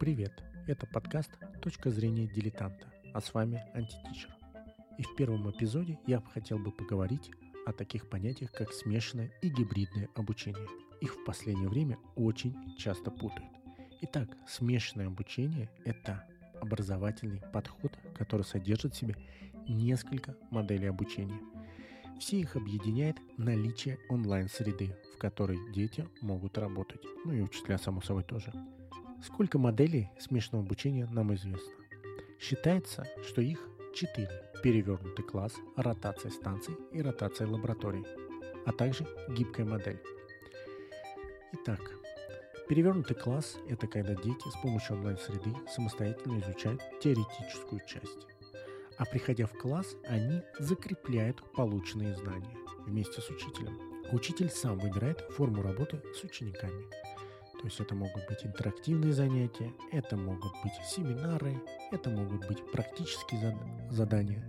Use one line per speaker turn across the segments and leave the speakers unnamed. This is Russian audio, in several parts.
Привет! Это подкаст «Точка зрения дилетанта», а с вами Антитичер. И в первом эпизоде я хотел бы поговорить о таких понятиях, как смешанное и гибридное обучение. Их в последнее время очень часто путают. Итак, смешанное обучение – это образовательный подход, который содержит в себе несколько моделей обучения. Все их объединяет наличие онлайн-среды, в которой дети могут работать. Ну и учителя, само собой, тоже. Сколько моделей смешанного обучения нам известно? Считается, что их четыре. Перевернутый класс, ротация станций и ротация лабораторий, а также гибкая модель. Итак, перевернутый класс – это когда дети с помощью онлайн-среды самостоятельно изучают теоретическую часть. А приходя в класс, они закрепляют полученные знания вместе с учителем. Учитель сам выбирает форму работы с учениками – то есть это могут быть интерактивные занятия, это могут быть семинары, это могут быть практические задания.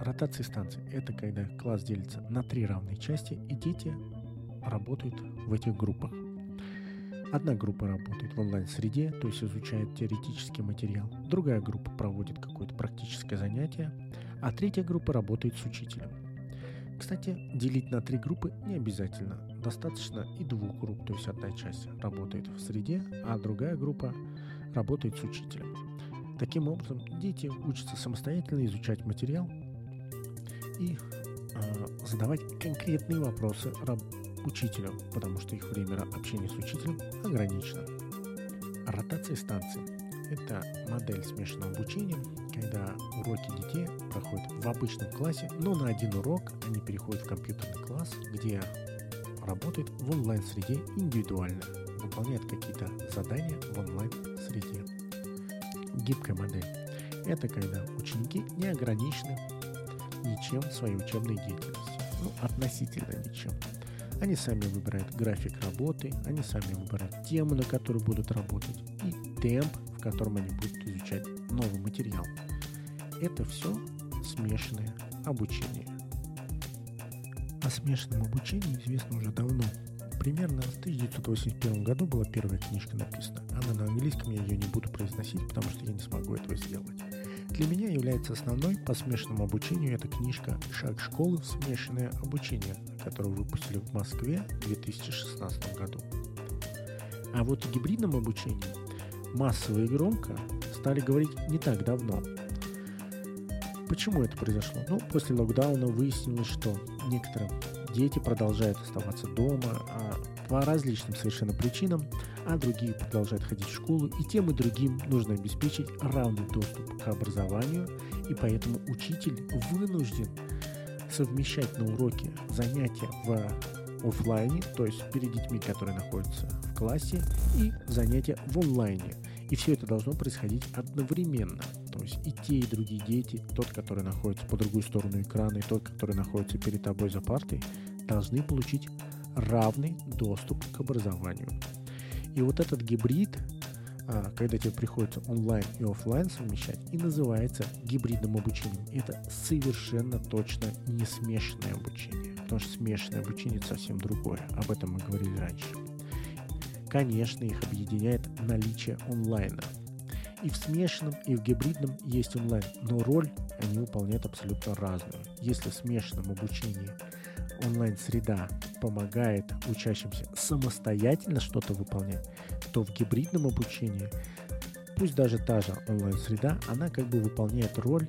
Ротации станций – это когда класс делится на три равные части, и дети работают в этих группах. Одна группа работает в онлайн-среде, то есть изучает теоретический материал. Другая группа проводит какое-то практическое занятие, а третья группа работает с учителем. Кстати, делить на три группы не обязательно. Достаточно и двух групп, то есть одна часть работает в среде, а другая группа работает с учителем. Таким образом, дети учатся самостоятельно изучать материал и э, задавать конкретные вопросы раб- учителю, потому что их время общения с учителем ограничено. Ротация станций – это модель смешанного обучения, когда уроки детей проходят в обычном классе, но на один урок они переходят в компьютерный класс, где работают в онлайн-среде индивидуально, выполняют какие-то задания в онлайн-среде. Гибкая модель – это когда ученики не ограничены ничем в своей учебной деятельности, ну, относительно ничем. Они сами выбирают график работы, они сами выбирают тему, на которую будут работать, и темп, в котором они будут изучать новый материал. Это все смешанное обучение. О смешанном обучении известно уже давно. Примерно в 1981 году была первая книжка написана. Она на английском, я ее не буду произносить, потому что я не смогу этого сделать. Для меня является основной по смешанному обучению эта книжка «Шаг школы смешанное обучение», которую выпустили в Москве в 2016 году. А вот о гибридном обучении массово и громко стали говорить не так давно. Почему это произошло? Ну, после локдауна выяснилось, что некоторые дети продолжают оставаться дома а по различным совершенно причинам, а другие продолжают ходить в школу, и тем и другим нужно обеспечить равный доступ к образованию, и поэтому учитель вынужден совмещать на уроке занятия в офлайне, то есть перед детьми, которые находятся в классе, и занятия в онлайне – и все это должно происходить одновременно. То есть и те, и другие дети, тот, который находится по другую сторону экрана, и тот, который находится перед тобой за партой, должны получить равный доступ к образованию. И вот этот гибрид, а, когда тебе приходится онлайн и офлайн совмещать, и называется гибридным обучением. Это совершенно точно не смешанное обучение, потому что смешанное обучение совсем другое. Об этом мы говорили раньше. Конечно, их объединяет наличие онлайна. И в смешанном, и в гибридном есть онлайн, но роль они выполняют абсолютно разную. Если в смешанном обучении онлайн-среда помогает учащимся самостоятельно что-то выполнять, то в гибридном обучении, пусть даже та же онлайн-среда, она как бы выполняет роль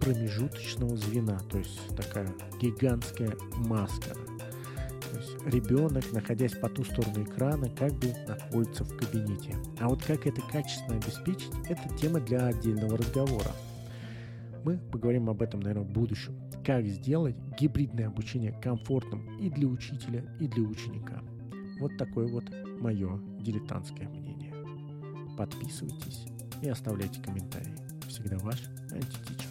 промежуточного звена, то есть такая гигантская маска, ребенок, находясь по ту сторону экрана, как бы находится в кабинете. А вот как это качественно обеспечить, это тема для отдельного разговора. Мы поговорим об этом, наверное, в будущем. Как сделать гибридное обучение комфортным и для учителя, и для ученика. Вот такое вот мое дилетантское мнение. Подписывайтесь и оставляйте комментарии. Всегда ваш антитичер.